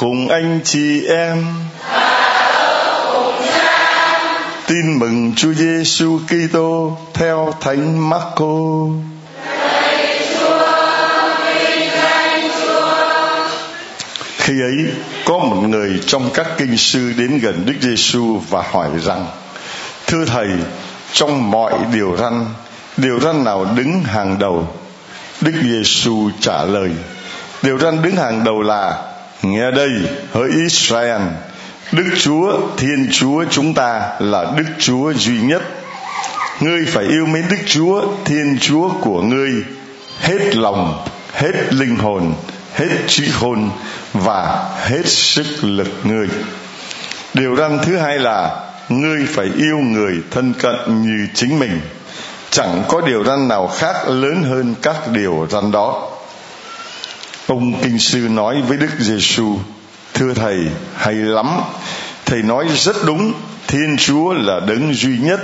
Cùng anh chị em. Tin mừng Chúa Giêsu Kitô theo Thánh Marco. Khi ấy có một người trong các kinh sư đến gần Đức Giêsu và hỏi rằng: Thưa thầy, trong mọi điều răn, điều răn nào đứng hàng đầu? Đức Giêsu trả lời: Điều răn đứng hàng đầu là Nghe đây, hỡi Israel, Đức Chúa, Thiên Chúa chúng ta là Đức Chúa duy nhất. Ngươi phải yêu mến Đức Chúa, Thiên Chúa của ngươi hết lòng, hết linh hồn, hết trí khôn và hết sức lực ngươi. Điều răn thứ hai là ngươi phải yêu người thân cận như chính mình. Chẳng có điều răn nào khác lớn hơn các điều răn đó ông kinh sư nói với đức giêsu thưa thầy, hay lắm. Thầy nói rất đúng, thiên chúa là đấng duy nhất.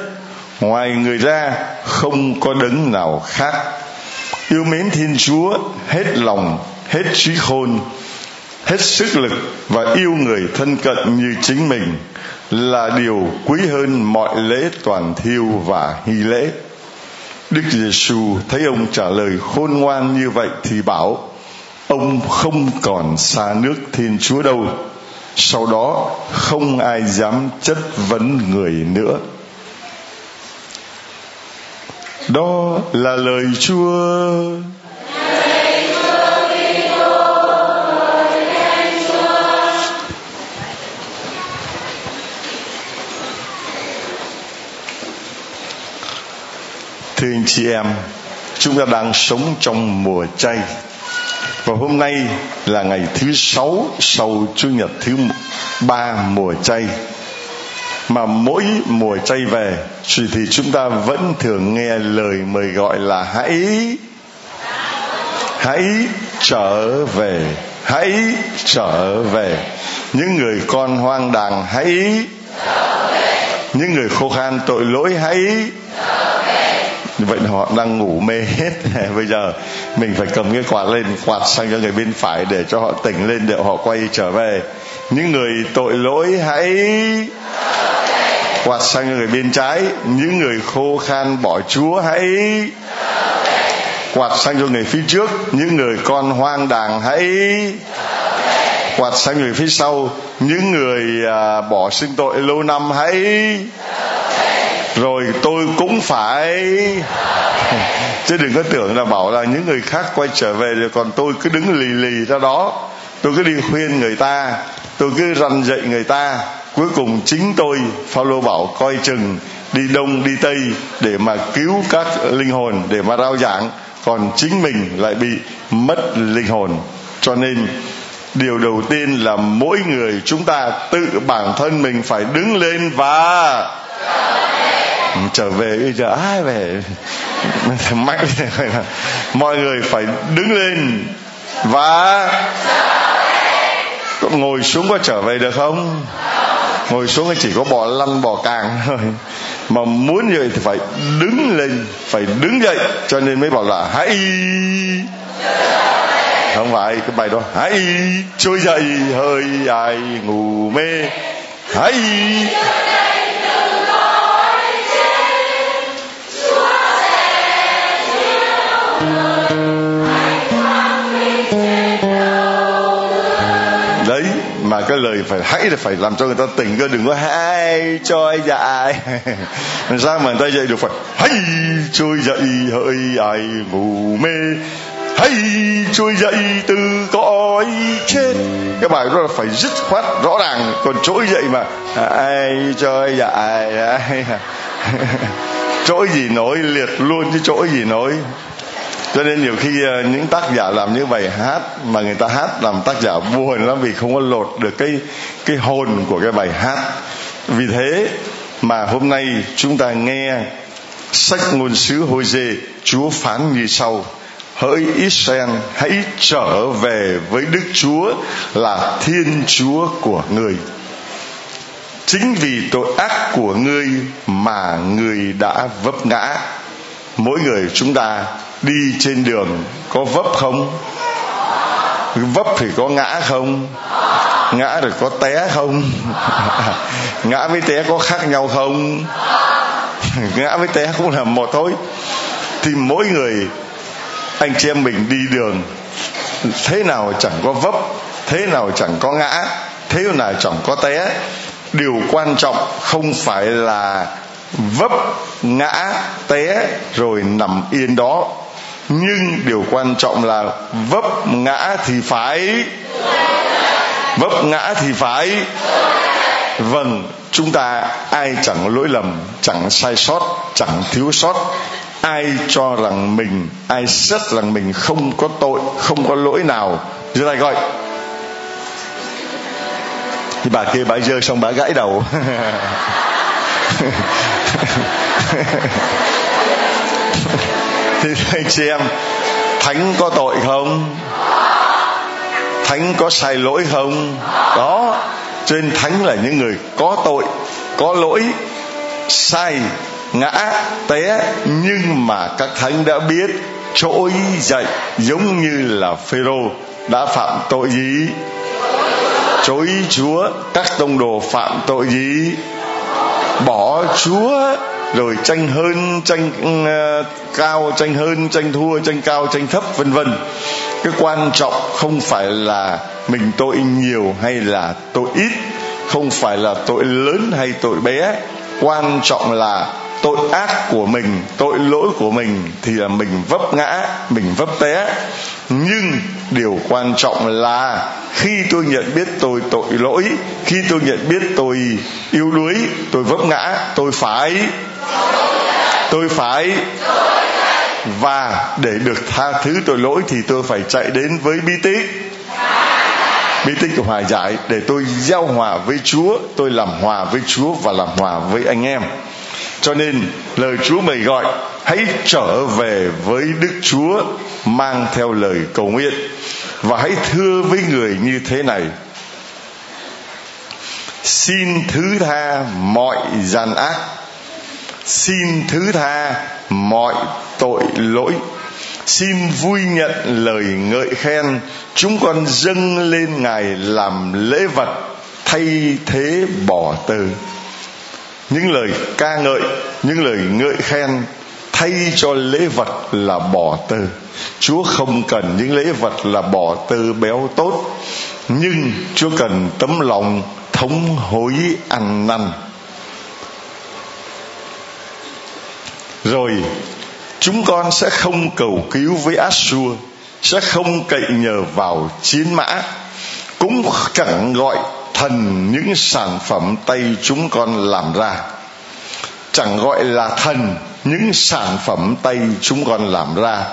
Ngoài người ra, không có đấng nào khác. Yêu mến thiên chúa, hết lòng, hết trí khôn, hết sức lực và yêu người thân cận như chính mình là điều quý hơn mọi lễ toàn thiêu và hy lễ. Đức giêsu thấy ông trả lời khôn ngoan như vậy thì bảo ông không còn xa nước thiên chúa đâu. Sau đó, không ai dám chất vấn người nữa. Đó là lời chúa. Thưa anh chị em, chúng ta đang sống trong mùa chay và hôm nay là ngày thứ sáu sau chủ nhật thứ ba mùa chay. Mà mỗi mùa chay về thì chúng ta vẫn thường nghe lời mời gọi là hãy hãy trở về hãy trở về. Những người con hoang đàng hãy những người khô khan tội lỗi hãy vậy họ đang ngủ mê hết. Bây giờ mình phải cầm cái quạt lên quạt sang cho người bên phải để cho họ tỉnh lên để họ quay trở về. Những người tội lỗi hãy quạt sang cho người bên trái. Những người khô khan bỏ chúa hãy quạt sang cho người phía trước. Những người con hoang đàng hãy quạt sang người phía sau. Những người à, bỏ sinh tội lâu năm hãy rồi tôi cũng phải chứ đừng có tưởng là bảo là những người khác quay trở về rồi còn tôi cứ đứng lì lì ra đó. Tôi cứ đi khuyên người ta. Tôi cứ răn dạy người ta. Cuối cùng chính tôi, Phaolô bảo, coi chừng đi đông, đi tây để mà cứu các linh hồn, để mà rao giảng. Còn chính mình lại bị mất linh hồn. Cho nên, điều đầu tiên là mỗi người chúng ta tự bản thân mình phải đứng lên và trở về bây giờ, ai về? Mạnh mọi người phải đứng lên và ngồi xuống có trở về được không? Ngồi xuống chỉ có bỏ lăn bỏ càng thôi. Mà muốn như vậy thì phải đứng lên, phải đứng dậy, cho nên mới bảo là hãy không phải, cái bài đó, hãy trôi dậy, hơi dài ngủ mê, hãy mà cái lời phải hãy là phải làm cho người ta tỉnh cơ, đừng có hãy trôi dậy làm sao mà người ta dậy được phải hãy trôi dậy hơi ai ngủ mê. Hãy trôi dậy từ cõi chết. Cái bài đó là phải dứt khoát, rõ ràng. Còn trỗi dậy mà ai trôi dậy trỗi gì nổi liệt luôn chứ trỗi gì nổi cho nên nhiều khi ờ, những tác giả làm những bài hát mà người ta hát làm tác giả buồn lắm vì không có lột được cái cái hồn của cái bài hát. Vì thế mà hôm nay chúng ta nghe sách ngôn sứ hôi dê chúa phán như sau, hỡi Israel, hãy trở về với Đức Chúa là Thiên Chúa của người chính vì tội ác của ngươi mà người đã vấp ngã. Mỗi người chúng ta đi trên đường có vấp không? Vấp thì có ngã không? Ngã rồi có té không? Ngã với té có khác nhau không? Ngã với té cũng là một thôi. Thì mỗi người, anh chị em mình đi đường, thế nào chẳng có vấp, thế nào chẳng có ngã, thế nào chẳng có té. Điều quan trọng không phải là vấp, ngã, té rồi nằm yên đó nhưng điều quan trọng là vấp ngã thì phải. Vấp ngã thì phải. Vâng chúng ta ai chẳng lỗi lầm, chẳng sai sót, chẳng thiếu sót. Ai cho rằng mình, ai xét rằng mình không có tội, không có lỗi nào. Giơ tay gọi thì bà kia bà dơ xong bà gãy đầu. thì anh chị em, thánh có tội không? Thánh có sai lỗi không? Đó, cho nên thánh là những người có tội, có lỗi, sai, ngã, té, nhưng mà các thánh đã biết trỗi dậy giống như là phêrô đã phạm tội gì? Chối chúa, các tông đồ phạm tội gì? Bỏ chúa rồi tranh hơn tranh uh, cao tranh hơn tranh thua tranh cao tranh thấp vân vân. Cái quan trọng không phải là mình tội nhiều hay là tội ít không phải là tội lớn hay tội bé. Quan trọng là tội ác của mình tội lỗi của mình thì là mình vấp ngã mình vấp té. Nhưng điều quan trọng là khi tôi nhận biết tôi tội lỗi khi tôi nhận biết tôi yếu đuối tôi vấp ngã tôi phải tôi phải và để được tha thứ tội lỗi thì tôi phải chạy đến với bi tích. Bí tích của hòa giải để tôi giao hòa với Chúa, tôi làm hòa với Chúa và làm hòa với anh em. Cho nên lời Chúa mời gọi hãy trở về với Đức Chúa mang theo lời cầu nguyện. Và hãy thưa với người như thế này. Xin thứ tha mọi gian ác xin thứ tha mọi tội lỗi. Xin vui nhận lời ngợi khen. Chúng con dâng lên ngài làm lễ vật, thay thế bỏ từ những lời ca ngợi, những lời ngợi khen, thay cho lễ vật là bỏ từ chúa không cần những lễ vật là bỏ từ béo tốt, nhưng chúa cần tấm lòng thống hối ăn năn. Rồi, chúng con sẽ không cầu cứu với Assur sẽ không cậy nhờ vào chiến mã, cũng chẳng gọi thần những sản phẩm tay chúng con làm ra, chẳng gọi là thần những sản phẩm tay chúng con làm ra.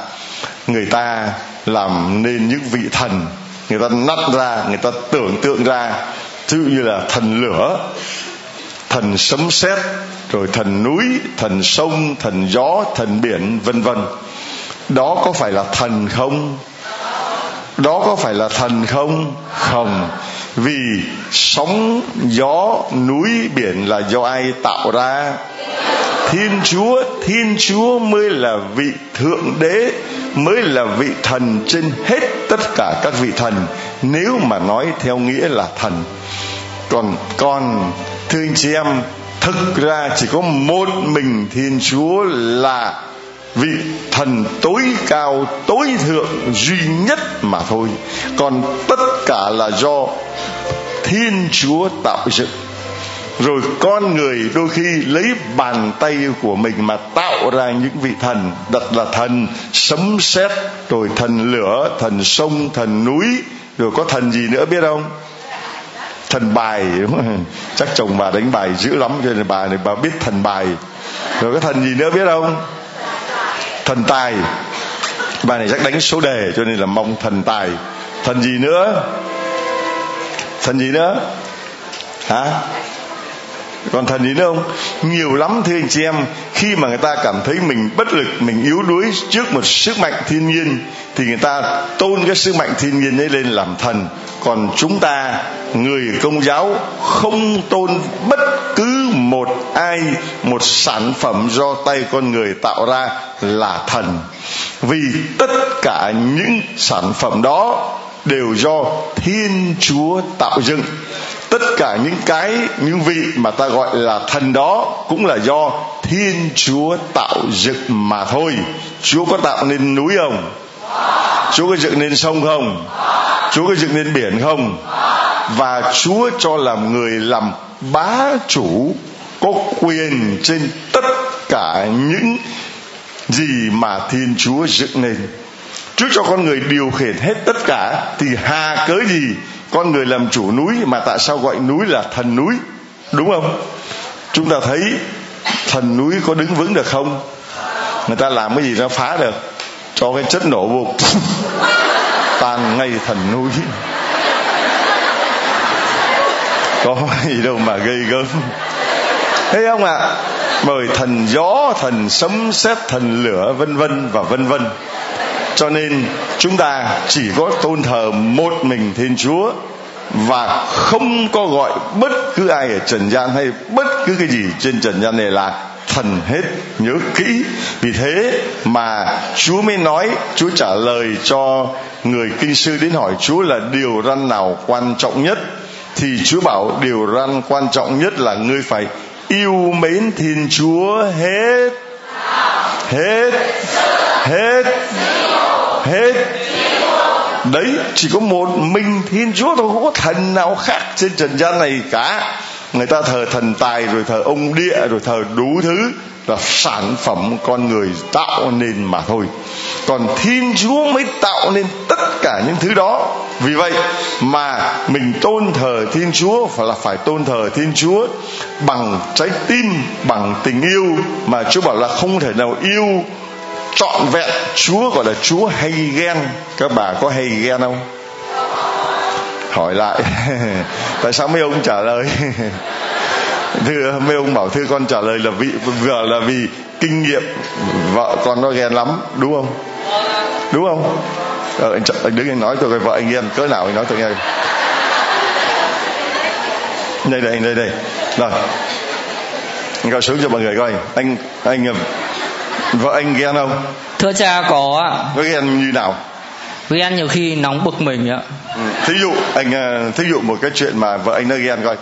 Người ta làm nên những vị thần, người ta nắt ra, người ta tưởng tượng ra ví như là thần lửa, thần sấm sét rồi thần núi, thần sông, thần gió, thần biển, vân vân. Đó có phải là thần không? Đó có phải là thần không? Không. Vì sóng, gió, núi, biển là do ai tạo ra? Thiên chúa thiên chúa mới là vị thượng đế, mới là vị thần trên hết tất cả các vị thần. Nếu mà nói theo nghĩa là thần. Còn con, thưa anh chị em thực ra chỉ có một mình thiên chúa là vị thần tối cao, tối thượng duy nhất mà thôi. Còn tất cả là do thiên chúa tạo dựng. Rồi con người đôi khi lấy bàn tay của mình mà tạo ra những vị thần. Đặt là thần sấm sét, rồi thần lửa, thần sông, thần núi. Rồi có thần gì nữa biết không? Thần bài. Đúng không? chắc chồng bà đánh bài dữ lắm, cho nên bà này bà biết thần bài. Rồi cái thần gì nữa biết không? Thần tài. Bà này chắc đánh số đề, cho nên là mong thần tài. Thần gì nữa? Thần gì nữa? Hả? Còn thần gì nữa không? Nhiều lắm, thưa anh chị em. Khi mà người ta cảm thấy mình bất lực, mình yếu đuối trước một sức mạnh thiên nhiên thì người ta tôn cái sức mạnh thiên nhiên ấy lên làm thần. Còn chúng ta, người công giáo, không tôn bất cứ một ai, một sản phẩm do tay con người tạo ra là thần. Vì tất cả những sản phẩm đó đều do thiên chúa tạo dựng. Tất cả những cái, những vị mà ta gọi là thần đó cũng là do thiên chúa tạo dựng mà thôi. Chúa có tạo nên núi không? Chúa có dựng nên sông không? Chúa có dựng nên biển không? Và chúa cho làm người làm bá chủ, có quyền trên tất cả những gì mà thiên chúa dựng nên. Chúa cho con người điều khiển hết tất cả thì hà cớ gì con người làm chủ núi mà tại sao gọi núi là thần núi? Đúng không? Chúng ta thấy thần núi có đứng vững được không? Người ta làm cái gì nó phá được? Cho cái chất nổ vô tan ngay thần núi. Có gì đâu mà gây gớm. Thấy không ạ à? bởi thần gió, thần sấm, sét, thần lửa, vân vân và vân vân. Cho nên chúng ta chỉ có tôn thờ một mình thiên chúa và không có gọi bất cứ ai ở trần gian hay bất cứ cái gì trên trần gian này là thần hết nhớ kỹ. Vì thế mà chúa mới nói, chúa trả lời cho người kinh sư đến hỏi chúa là điều răn nào quan trọng nhất? Thì chúa bảo, điều răn quan trọng nhất là ngươi phải yêu mến thiên chúa hết. Hết. Hết. Hết. Đấy, chỉ có một mình thiên chúa thôi, không có thần nào khác trên trần gian này cả người ta thờ thần tài, rồi thờ ông địa, rồi thờ đủ thứ là sản phẩm con người tạo nên mà thôi. Còn thiên chúa mới tạo nên tất cả những thứ đó. Vì vậy mà mình tôn thờ thiên chúa phải là phải tôn thờ thiên chúa bằng trái tim, bằng tình yêu mà chúa bảo là không thể nào yêu trọn vẹn chúa, gọi là chúa hay ghen. Các bà có hay ghen không? Hỏi lại. Tại sao mấy ông trả lời? Thưa mấy ông bảo thưa con trả lời là vì vừa là vì kinh nghiệm. Vợ con nó ghen lắm đúng không? Đúng không? Ờ, anh, anh đứng anh nói tôi coi vợ anh ghen cỡ nào anh nói tôi nghe. Đây đây đây đây. Rồi. Anh gọi xuống cho mọi người coi. Anh anh vợ anh ghen không? Thưa cha có ạ. Có ghen như nào ghen nhiều khi nóng bực mình ạ. Ừ. thí dụ anh ờ, thí dụ một cái chuyện mà vợ anh nó ghen coi.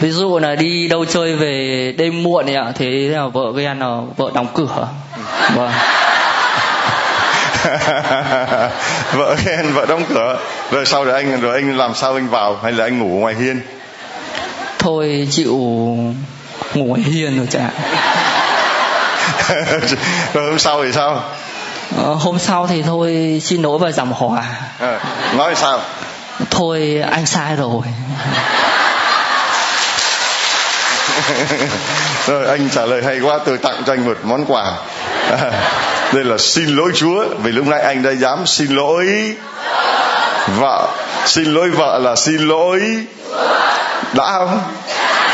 Ví dụ là đi đâu chơi về đêm muộn ạ thế là vợ ghen là vợ đóng cửa. Vâng. Vợ ghen vợ đóng cửa. Rồi sau rồi anh rồi anh làm sao anh vào? Hay là anh ngủ ngoài hiên? Thôi chịu ngủ ngoài hiên rồi cha rồi hôm sau thì sao ờ, hôm sau thì thôi xin lỗi và giảm hòa à, nói sao? Thôi anh sai rồi. Rồi anh trả lời hay quá tôi tặng cho anh một món quà. À, đây là xin lỗi chúa vì lúc nãy anh đã dám xin lỗi vợ. Xin lỗi vợ là xin lỗi đã. Không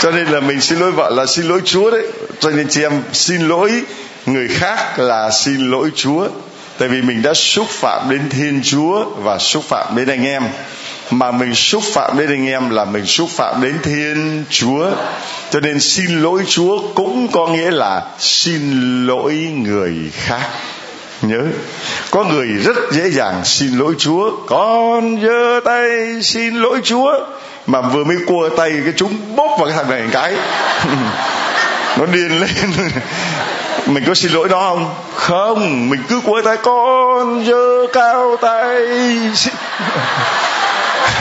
cho nên là mình xin lỗi vợ là xin lỗi chúa đấy. Cho nên chị em xin lỗi người khác là xin lỗi chúa, tại vì mình đã xúc phạm đến thiên chúa và xúc phạm đến anh em. Mà mình xúc phạm đến anh em là mình xúc phạm đến thiên chúa. Cho nên xin lỗi chúa cũng có nghĩa là xin lỗi người khác. Nhớ, có người rất dễ dàng xin lỗi chúa, con giơ tay xin lỗi chúa. Mà vừa mới cua tay cái chúng bóp vào cái thằng này một cái. Nó điên lên mình có xin lỗi nó không? Không, mình cứ quay tay, con dơ cao tay.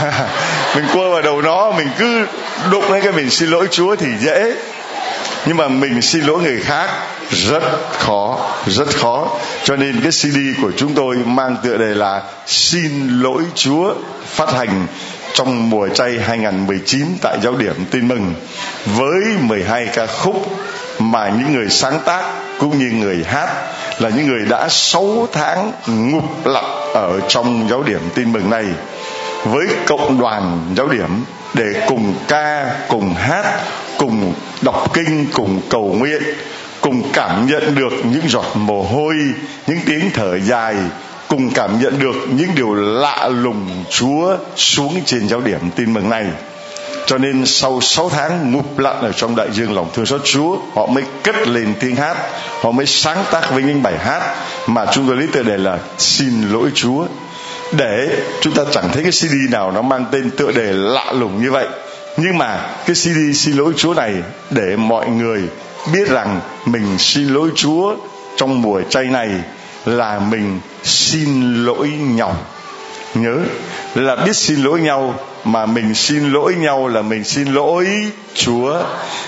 Mình quơ vào đầu nó, mình cứ đụng lên cái mình xin lỗi chúa thì dễ. Nhưng mà mình xin lỗi người khác rất khó rất khó. Cho nên cái cd của chúng tôi mang tựa đề là xin lỗi chúa phát hành trong mùa chay 2019 tại giáo điểm tin mừng với 12 ca khúc mà những người sáng tác cũng như người hát là những người đã 6 tháng ngục lặng ở trong giáo điểm tin mừng này với cộng đoàn giáo điểm để cùng ca, cùng hát, cùng đọc kinh, cùng cầu nguyện, cùng cảm nhận được những giọt mồ hôi, những tiếng thở dài, cùng cảm nhận được những điều lạ lùng Chúa xuống trên giáo điểm tin mừng này. Cho nên sau 6 tháng ngụp lặn ở trong đại dương lòng thương xót Chúa, họ mới cất lên tiếng hát, họ mới sáng tác với những bài hát mà chúng tôi lấy tựa đề là xin lỗi Chúa. để chúng ta chẳng thấy cái CD nào nó mang tên tựa đề lạ lùng như vậy nhưng mà cái CD xin lỗi Chúa này để mọi người biết rằng mình xin lỗi Chúa trong mùa chay này là mình xin lỗi nhau nhớ là biết xin lỗi nhau mà mình xin lỗi nhau là mình xin lỗi Chúa.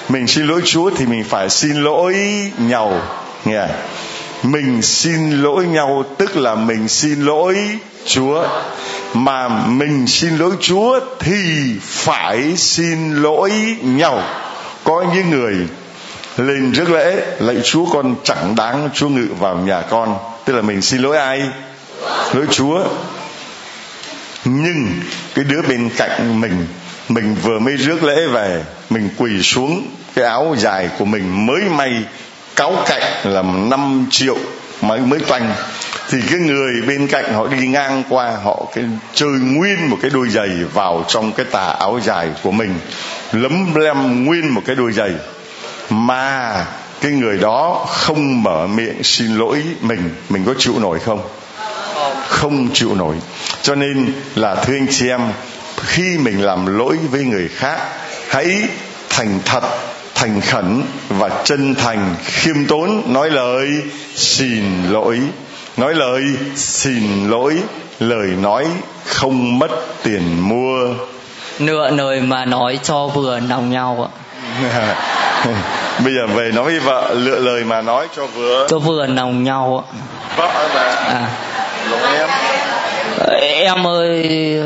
Mình xin lỗi Chúa thì mình phải xin lỗi nhau. Nghe. Mình xin lỗi nhau tức là mình xin lỗi Chúa. Mà mình xin lỗi Chúa thì phải xin lỗi nhau. Có những người lên rước lễ, lạy Chúa con chẳng đáng Chúa ngự vào nhà con. Tức là mình xin lỗi ai? Lỗi Chúa nhưng cái đứa bên cạnh mình mình vừa mới rước lễ về, mình quỳ xuống cái áo dài của mình mới may cáo cạnh là 5 triệu mới mới toanh. Thì cái người bên cạnh họ đi ngang qua, họ cái chơi nguyên một cái đôi giày vào trong cái tà áo dài của mình, lấm lem nguyên một cái đôi giày. Mà cái người đó không mở miệng xin lỗi mình. Mình có chịu nổi không? Không chịu nổi cho nên là thưa anh chị em khi mình làm lỗi với người khác hãy thành thật thành khẩn và chân thành khiêm tốn nói lời xin lỗi. Nói lời xin lỗi. Lời nói không mất tiền mua. Nửa lời mà nói cho vừa lòng nhau ạ. Bây giờ về nói với vợ lựa lời mà nói cho vừa. Cho vừa lòng nhau ạ. Vợ là à. Lộn em em ơi.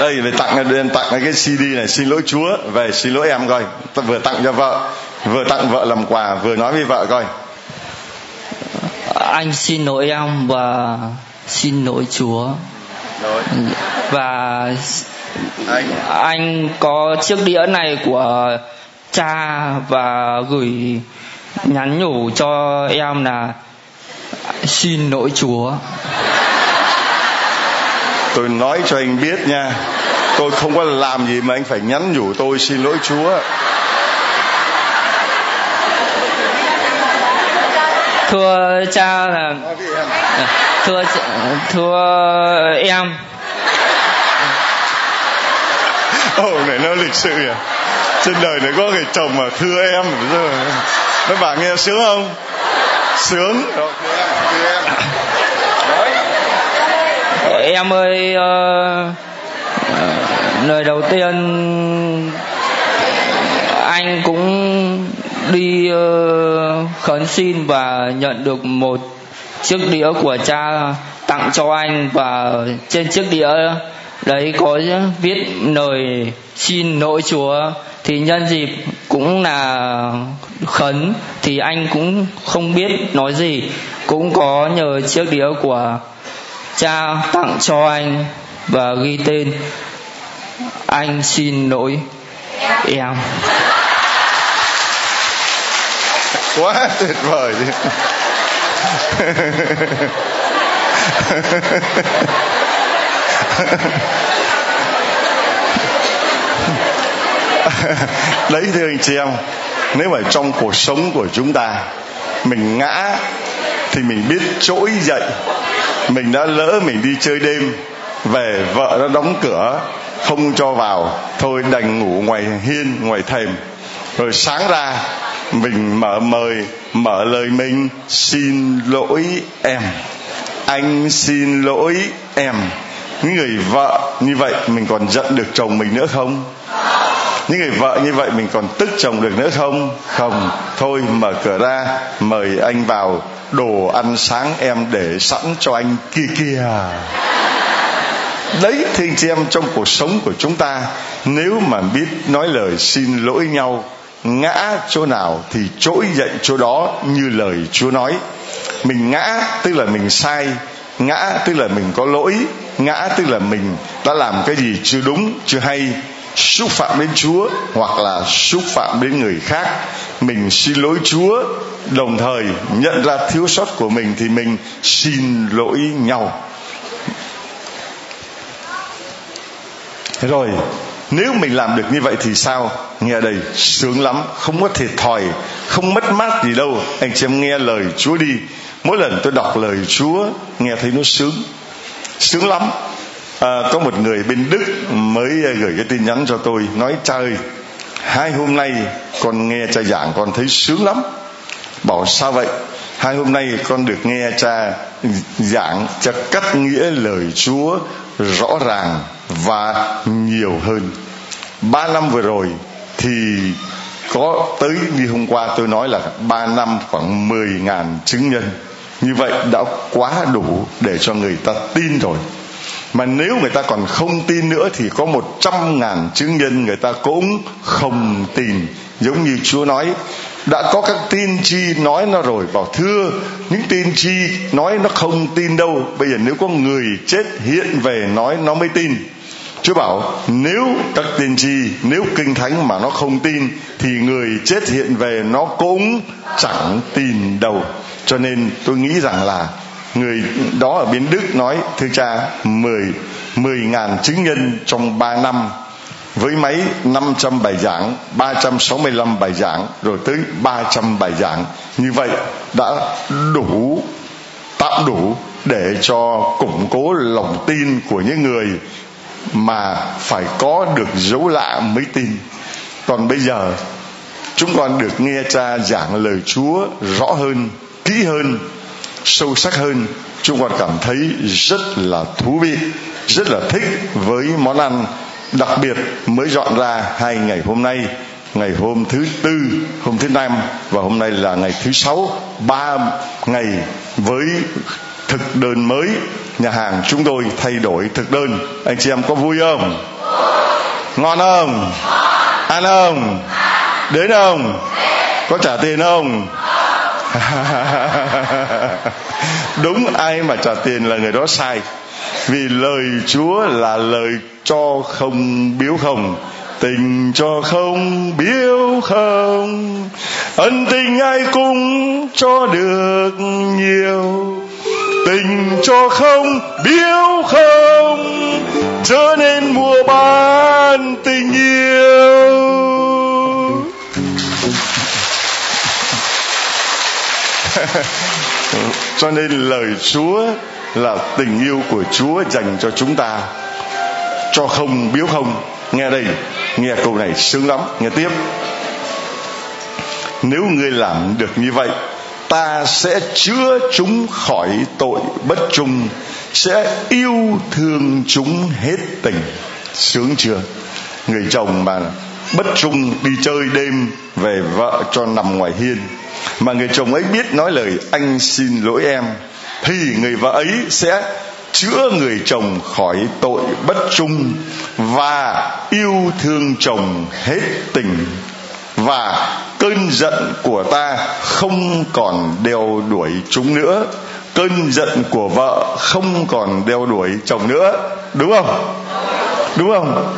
Đây về tặng lên tặng cái CD này xin lỗi Chúa. Về xin lỗi em coi. Vừa tặng cho vợ vừa tặng vợ làm quà vừa nói với vợ coi. Anh xin lỗi em và xin lỗi Chúa. Rồi và anh. Anh có chiếc đĩa này của cha và gửi nhắn nhủ cho em là xin lỗi Chúa. Tôi nói cho anh biết nha tôi không có làm gì mà anh phải nhắn nhủ tôi xin lỗi Chúa. Thưa cha là thưa thưa em. Ồ này nó lịch sự nhỉ? Trên đời này có người chồng mà thưa em rồi Nó bảo nghe sướng không? Sướng. Rồi, thưa em, thưa em. Ơi ờ, uh, lời đầu tiên anh cũng đi uh, khấn xin và nhận được một chiếc đĩa của cha tặng cho anh và trên chiếc đĩa đấy có viết lời xin lỗi chúa thì nhân dịp cũng là khấn thì anh cũng không biết nói gì cũng có nhờ chiếc đĩa của cha tặng cho anh và ghi tên. Anh xin lỗi em. Quá tuyệt vời đi. Đấy, thưa anh chị em, nếu mà trong cuộc sống của chúng ta, mình ngã thì mình biết trỗi dậy mình đã lỡ mình đi chơi đêm, về vợ nó đóng cửa, không cho vào. Thôi đành ngủ ngoài hiên, ngoài thềm. Rồi sáng ra, mình mở mời, mở lời mình, xin lỗi em. Anh xin lỗi em. Những người vợ như vậy, mình còn giận được chồng mình nữa không? Những người vợ như vậy mình còn tức chồng được nữa không? Không. Thôi mở cửa ra, mời anh vào đồ ăn sáng em để sẵn cho anh kia kia. Đấy thì anh chị em, trong cuộc sống của chúng ta, nếu mà biết nói lời xin lỗi nhau, ngã chỗ nào thì trỗi dậy chỗ đó như lời chúa nói. Mình ngã tức là mình sai, ngã tức là mình có lỗi, ngã tức là mình đã làm cái gì chưa đúng, chưa hay xúc phạm đến chúa hoặc là xúc phạm đến người khác, mình xin lỗi chúa, đồng thời nhận ra thiếu sót của mình thì mình xin lỗi nhau. Rồi, nếu mình làm được như vậy thì sao? Nghe đây, sướng lắm, không có thiệt thòi, không mất mát gì đâu. Anh chị em nghe lời chúa đi. Mỗi lần tôi đọc lời chúa, nghe thấy nó sướng. Sướng lắm à, có một người bên đức mới à, gửi cái tin nhắn cho tôi nói cha ơi hai hôm nay con nghe cha giảng con thấy sướng lắm. Bảo sao vậy? Hai hôm nay con được nghe cha giảng cha cắt nghĩa lời chúa rõ ràng và nhiều hơn. Ba năm vừa rồi thì có tới như hôm qua tôi nói là ba năm khoảng mười ngàn chứng nhân. Như vậy đã quá đủ để cho người ta tin rồi mà nếu người ta còn không tin nữa thì có một trăm ngàn chứng nhân người ta cũng không tin. Giống như chúa nói, đã có các tiên tri nói nó rồi, bảo thưa, những tiên tri nói nó không tin đâu. Bây giờ nếu có người chết hiện về nói nó mới tin. Chúa bảo, nếu các tiên tri, nếu kinh thánh mà nó không tin, thì người chết hiện về nó cũng chẳng tin đâu. Cho nên tôi nghĩ rằng là người đó ở bên Đức nói thưa cha mười mười ngàn chứng nhân trong ba năm với máy 500 bài giảng, 365 bài giảng rồi tới 300 bài giảng. Như vậy đã đủ tạm đủ để cho củng cố lòng tin của những người mà phải có được dấu lạ mới tin còn bây giờ chúng con được nghe cha giảng lời chúa rõ hơn kỹ hơn sâu sắc hơn, chúng con cảm thấy rất là thú vị, rất là thích với món ăn. Đặc biệt mới dọn ra hai ngày hôm nay, ngày hôm thứ tư, hôm thứ năm và hôm nay là ngày thứ sáu, ba ngày với thực đơn mới. Nhà hàng chúng tôi thay đổi thực đơn. Anh chị em có vui không? Ngon không? Ăn không? Đến không? Có trả tiền không? đúng, ai mà trả tiền là người đó sai. Vì lời chúa là lời cho không biếu không tình cho không biếu không ân tình ai cũng cho được nhiều, tình cho không biếu không trở nên mua bán tình yêu. cho nên lời chúa là tình yêu của chúa dành cho chúng ta. Cho không biếu không. Nghe đây, nghe câu này sướng lắm. Nghe tiếp. Nếu ngươi làm được như vậy, ta sẽ chữa chúng khỏi tội bất trung, sẽ yêu thương chúng hết tình. Sướng chưa? Người chồng mà bất trung đi chơi đêm về vợ cho nằm ngoài hiên mà người chồng ấy biết nói lời, anh xin lỗi em. Thì người vợ ấy sẽ chữa người chồng khỏi tội bất trung và yêu thương chồng hết tình. Và cơn giận của ta không còn đeo đuổi chúng nữa. Cơn giận của vợ không còn đeo đuổi chồng nữa. Đúng không? Đúng không?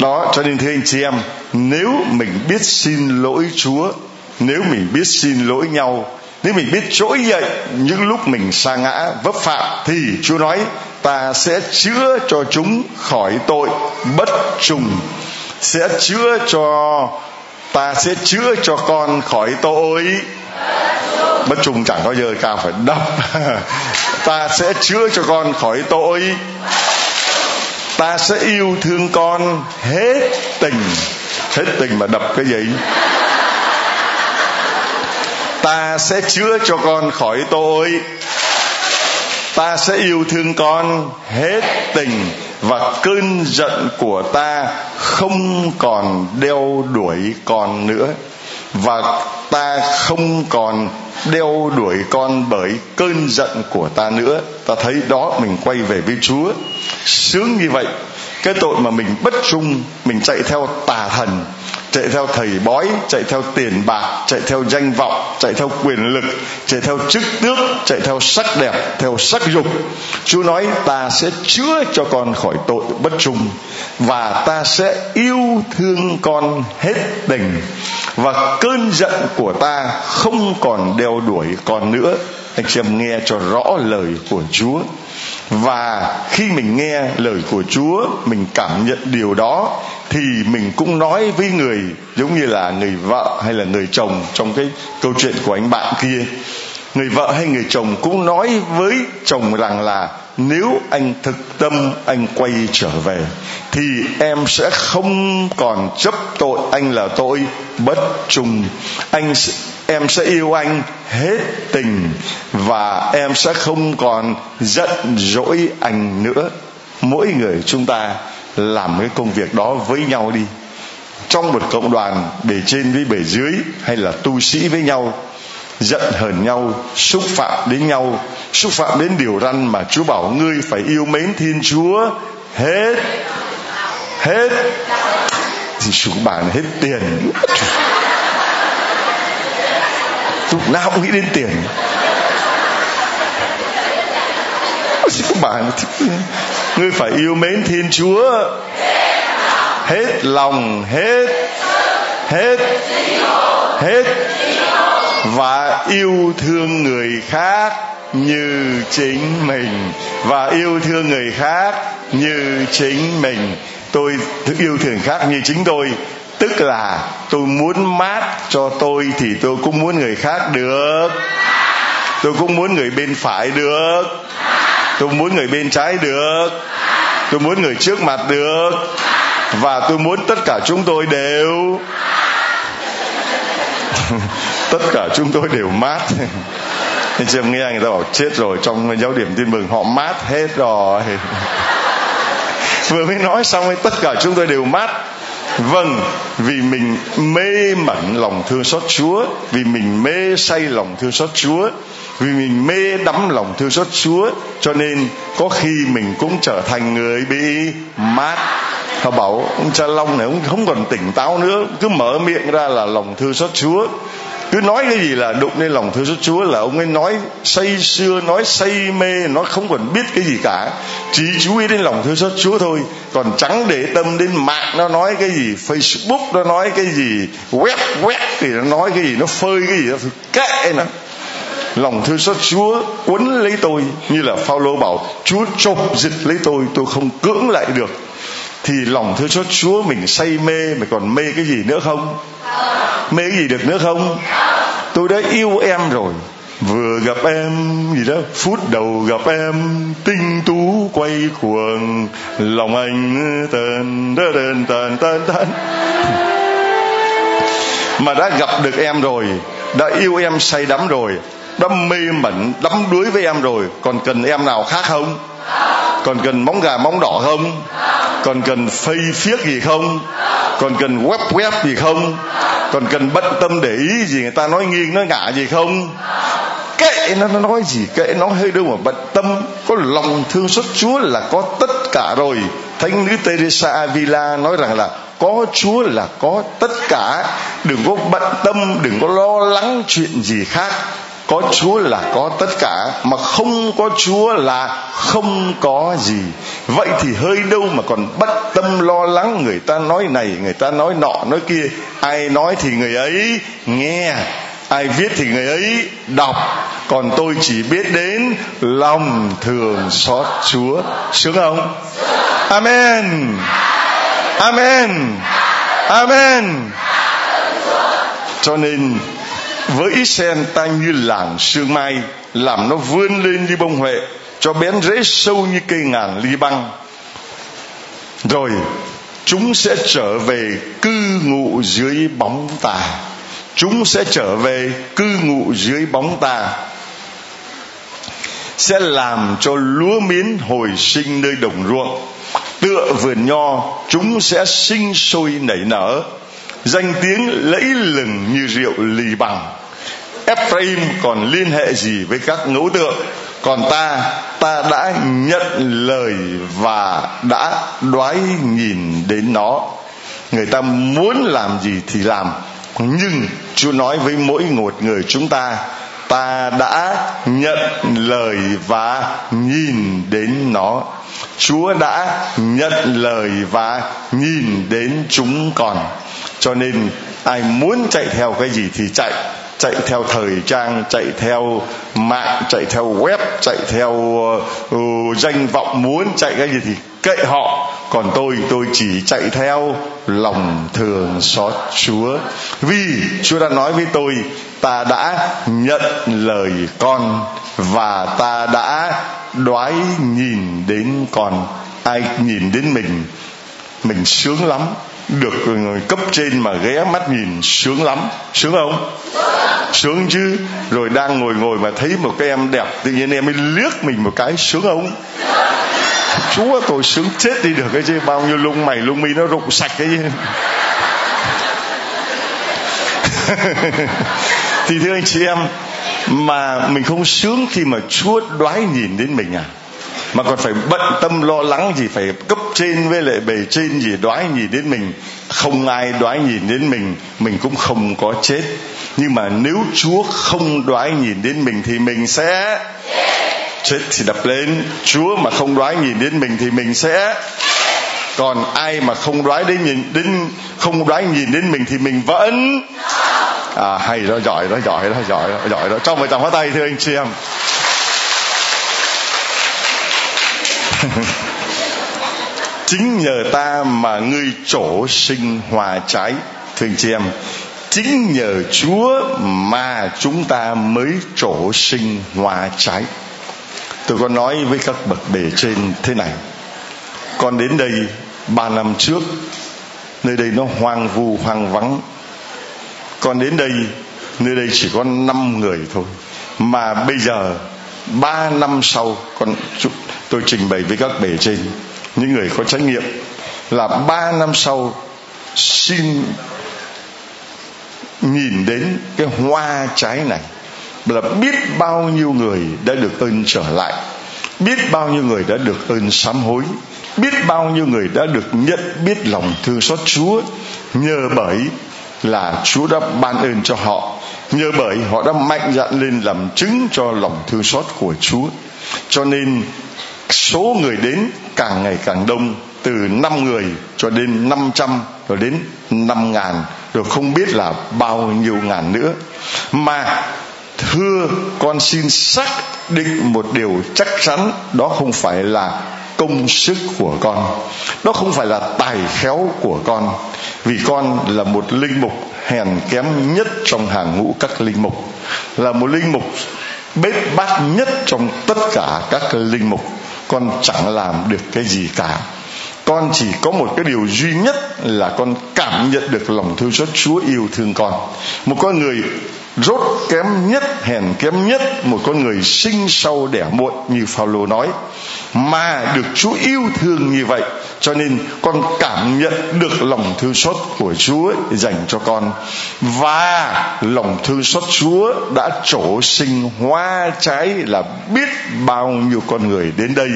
Đó, cho nên thưa anh chị em, nếu mình biết xin lỗi chúa nếu mình biết xin lỗi nhau, nếu mình biết trỗi dậy những lúc mình sa ngã, vấp phạm thì chúa nói, ta sẽ chữa cho chúng khỏi tội bất trùng, sẽ chữa cho, ta sẽ chữa cho con khỏi tội bất trùng. Chẳng có giờ cao, phải đọc ta sẽ chữa cho con khỏi tội. Ta sẽ yêu thương con hết tình. Hết tình mà đập cái gì? Ta sẽ chữa cho con khỏi tội. Ta sẽ yêu thương con hết tình và cơn giận của ta không còn đeo đuổi con nữa. Và ta không còn đeo đuổi con bởi cơn giận của ta nữa. Ta thấy đó mình quay về với chúa. Sướng như vậy, cái tội mà mình bất trung, mình chạy theo tà thần chạy theo thầy bói, chạy theo tiền bạc, chạy theo danh vọng, chạy theo quyền lực, chạy theo chức tước, chạy theo sắc đẹp, theo sắc dục. Chúa nói, ta sẽ chữa cho con khỏi tội bất trung và ta sẽ yêu thương con hết tình và cơn giận của ta không còn đeo đuổi con nữa. Anh chị em nghe cho rõ lời của chúa và khi mình nghe lời của chúa, mình cảm nhận điều đó, thì mình cũng nói với người, giống như là người vợ hay là người chồng trong cái câu chuyện của anh bạn kia. Người vợ hay người chồng cũng nói với chồng rằng là, nếu anh thực tâm, anh quay trở về, thì em sẽ không còn chấp tội anh là tội bất trung. Anh em sẽ yêu anh hết tình và em sẽ không còn giận dỗi anh nữa. Mỗi người chúng ta làm cái công việc đó với nhau đi. Trong một cộng đoàn bề trên với bề dưới hay là tu sĩ với nhau, giận hờn nhau, xúc phạm đến nhau, xúc phạm đến điều răn mà chúa bảo ngươi phải yêu mến thiên chúa hết hết. Thì chủ bản hết tiền nào cũng nghĩ đến tiền. Chúa ngươi phải yêu mến thiên chúa. Hết lòng, hết hết hết, và yêu thương người khác như chính mình. Và yêu thương người khác như chính mình. Tôi yêu thương khác như chính tôi tức là tôi muốn mát cho tôi thì tôi cũng muốn người khác được. Tôi cũng muốn người bên phải được. Tôi muốn người bên trái được. Tôi muốn người trước mặt được. Và tôi muốn tất cả chúng tôi đều. Tất cả chúng tôi đều mát. Nên chưa, nghe người ta bảo chết rồi, trong giáo điểm tin mừng họ mát hết rồi. Vừa mới nói xong tất cả chúng tôi đều mát vâng vì mình mê mẩn lòng thương xót chúa, vì mình mê say lòng thương xót chúa, vì mình mê đắm lòng thương xót chúa, cho nên có khi mình cũng trở thành người bị mát. Họ bảo, ông cha long này, ông không còn tỉnh táo nữa, cứ mở miệng ra là lòng thương xót chúa cứ nói cái gì là đụng lên lòng thương xót Chúa là ông ấy nói say sưa, nói say mê, nó không còn biết cái gì cả. Chỉ chú ý đến lòng thương xót Chúa thôi. Còn chẳng để tâm đến mạng, nó nói cái gì? Facebook, nó nói cái gì? Web web thì nó nói cái gì? Nó phơi cái gì nó kệ nó. Lòng thương xót Chúa quấn lấy tôi như là Phaolô bảo, Chúa chộp dịch lấy tôi tôi không cưỡng lại được. Thì lòng thương xót Chúa mình say mê mà còn mê cái gì nữa không? Mê cái gì được nữa không? Tôi đã yêu em rồi. Vừa gặp em, gì đó, phút đầu gặp em, tinh tú quay cuồng, lòng anh tần tên tên tên tên mà đã gặp được em rồi, đã yêu em say đắm rồi, đã mê mẩn, đắm đuối với em rồi, còn cần em nào khác không? Còn cần móng gà móng đỏ không? Còn cần phây phiếc gì không? Còn cần web web gì không? Còn cần bận tâm để ý gì người ta nói nghiêng nói ngả gì không? Kệ nó, nó nói gì kệ nó hơi đâu mà bận tâm. Có lòng thương xót chúa là có tất cả rồi. Thánh nữ teresa avila nói rằng là có chúa là có tất cả. Đừng có bận tâm đừng có lo lắng chuyện gì khác có chúa là có tất cả, mà không có chúa là không có gì. Vậy thì hơi đâu mà còn bất tâm lo lắng, người ta nói này, người ta nói nọ, nói kia. Ai nói thì người ấy nghe, ai viết thì người ấy đọc. Còn tôi chỉ biết đến lòng thường xót chúa. Sướng không? Amen. Amen. Amen. Cho nên với Israel sen ta như làng sương mai, làm nó vươn lên như bông huệ, cho bén rễ sâu như cây ngàn ly băng. Rồi, chúng sẽ trở về cư ngụ dưới bóng tà. Chúng sẽ trở về cư ngụ dưới bóng tà. Sẽ làm cho lúa miến hồi sinh nơi đồng ruộng. Tựa vườn nho, chúng sẽ sinh sôi nảy nở. Danh tiếng lẫy lừng như rượu lì bằng. Ephraim còn liên hệ gì với các ngẫu tượng? Còn ta ta đã nhận lời và đã đoái nhìn đến nó. Người ta muốn làm gì thì làm. Nhưng chúa nói với mỗi một người chúng ta ta đã nhận lời và nhìn đến nó. Chúa đã nhận lời và nhìn đến chúng còn cho nên ai muốn chạy theo cái gì thì chạy chạy theo thời trang chạy theo mạng chạy theo web chạy theo uh, danh vọng muốn chạy cái gì thì kệ họ. Còn tôi tôi chỉ chạy theo lòng thường xót chúa. Vì chúa đã nói với tôi ta đã nhận lời con và ta đã đoái nhìn đến con. Ai nhìn đến mình mình sướng lắm. Được người cấp trên mà ghé mắt nhìn sướng lắm. Sướng không? Sướng chứ. Rồi đang ngồi ngồi mà thấy một cái em đẹp, tự nhiên em mới liếc mình một cái, sướng ông chúa, tôi sướng chết đi được cái chứ. Bao nhiêu lông mày, lông mi nó rụng sạch cái chứ. Thì thưa anh chị em, mà mình không sướng khi mà chúa đoái nhìn đến mình à? Mà còn phải bận tâm, lo lắng gì, phải cấp trên với lại bề trên gì, đoái nhìn đến mình không ai đoái nhìn đến mình mình cũng không có chết. Nhưng mà nếu chúa không đoái nhìn đến mình thì mình sẽ chết. Thì đập lên, chúa mà không đoái nhìn đến mình thì mình sẽ còn ai mà không đoái đến nhìn đến, không đoái nhìn đến mình thì mình vẫn à hay đó, giỏi đó giỏi đó giỏi đó giỏi đó. Trong một tràng hóa tay, thưa anh chị em. chính nhờ ta mà ngươi trổ sinh hòa trái, thưa anh chị em. Chính nhờ chúa mà chúng ta mới trổ sinh hòa trái. Tôi có nói với các bậc bề trên thế này. Con đến đây ba năm trước, nơi đây nó hoang vu, hoang vắng. Con đến đây, nơi đây chỉ có năm người thôi. Mà bây giờ, ba năm sau, con tôi trình bày với các bề trên những người có trách nhiệm là ba năm sau xin nhìn đến cái hoa trái này là biết bao nhiêu người đã được ơn trở lại, biết bao nhiêu người đã được ơn sám hối, biết bao nhiêu người đã được nhận biết lòng thương xót chúa. Nhờ bởi là chúa đã ban ơn cho họ, nhờ bởi họ đã mạnh dạn lên làm chứng cho lòng thương xót của chúa. Cho nên số người đến càng ngày càng đông, từ 5 người cho đến 500 rồi đến 5 ngàn, rồi không biết là bao nhiêu ngàn nữa. Mà thưa con xin xác định một điều chắc chắn, đó không phải là công sức của con, đó không phải là tài khéo của con, vì con là một linh mục hèn kém nhất trong hàng ngũ các linh mục, là một linh mục bết bát nhất trong tất cả các linh mục con chẳng làm được cái gì cả. Con chỉ có một cái điều duy nhất là con cảm nhận được lòng thương xót Chúa yêu thương con. Một con người rốt kém nhất, hèn kém nhất, một con người sinh sau đẻ muộn như Phaolô nói mà được Chúa yêu thương như vậy. Cho nên con cảm nhận được lòng thương xót của Chúa dành cho con. Và lòng thương xót Chúa đã trổ sinh hoa trái là biết bao nhiêu con người đến đây.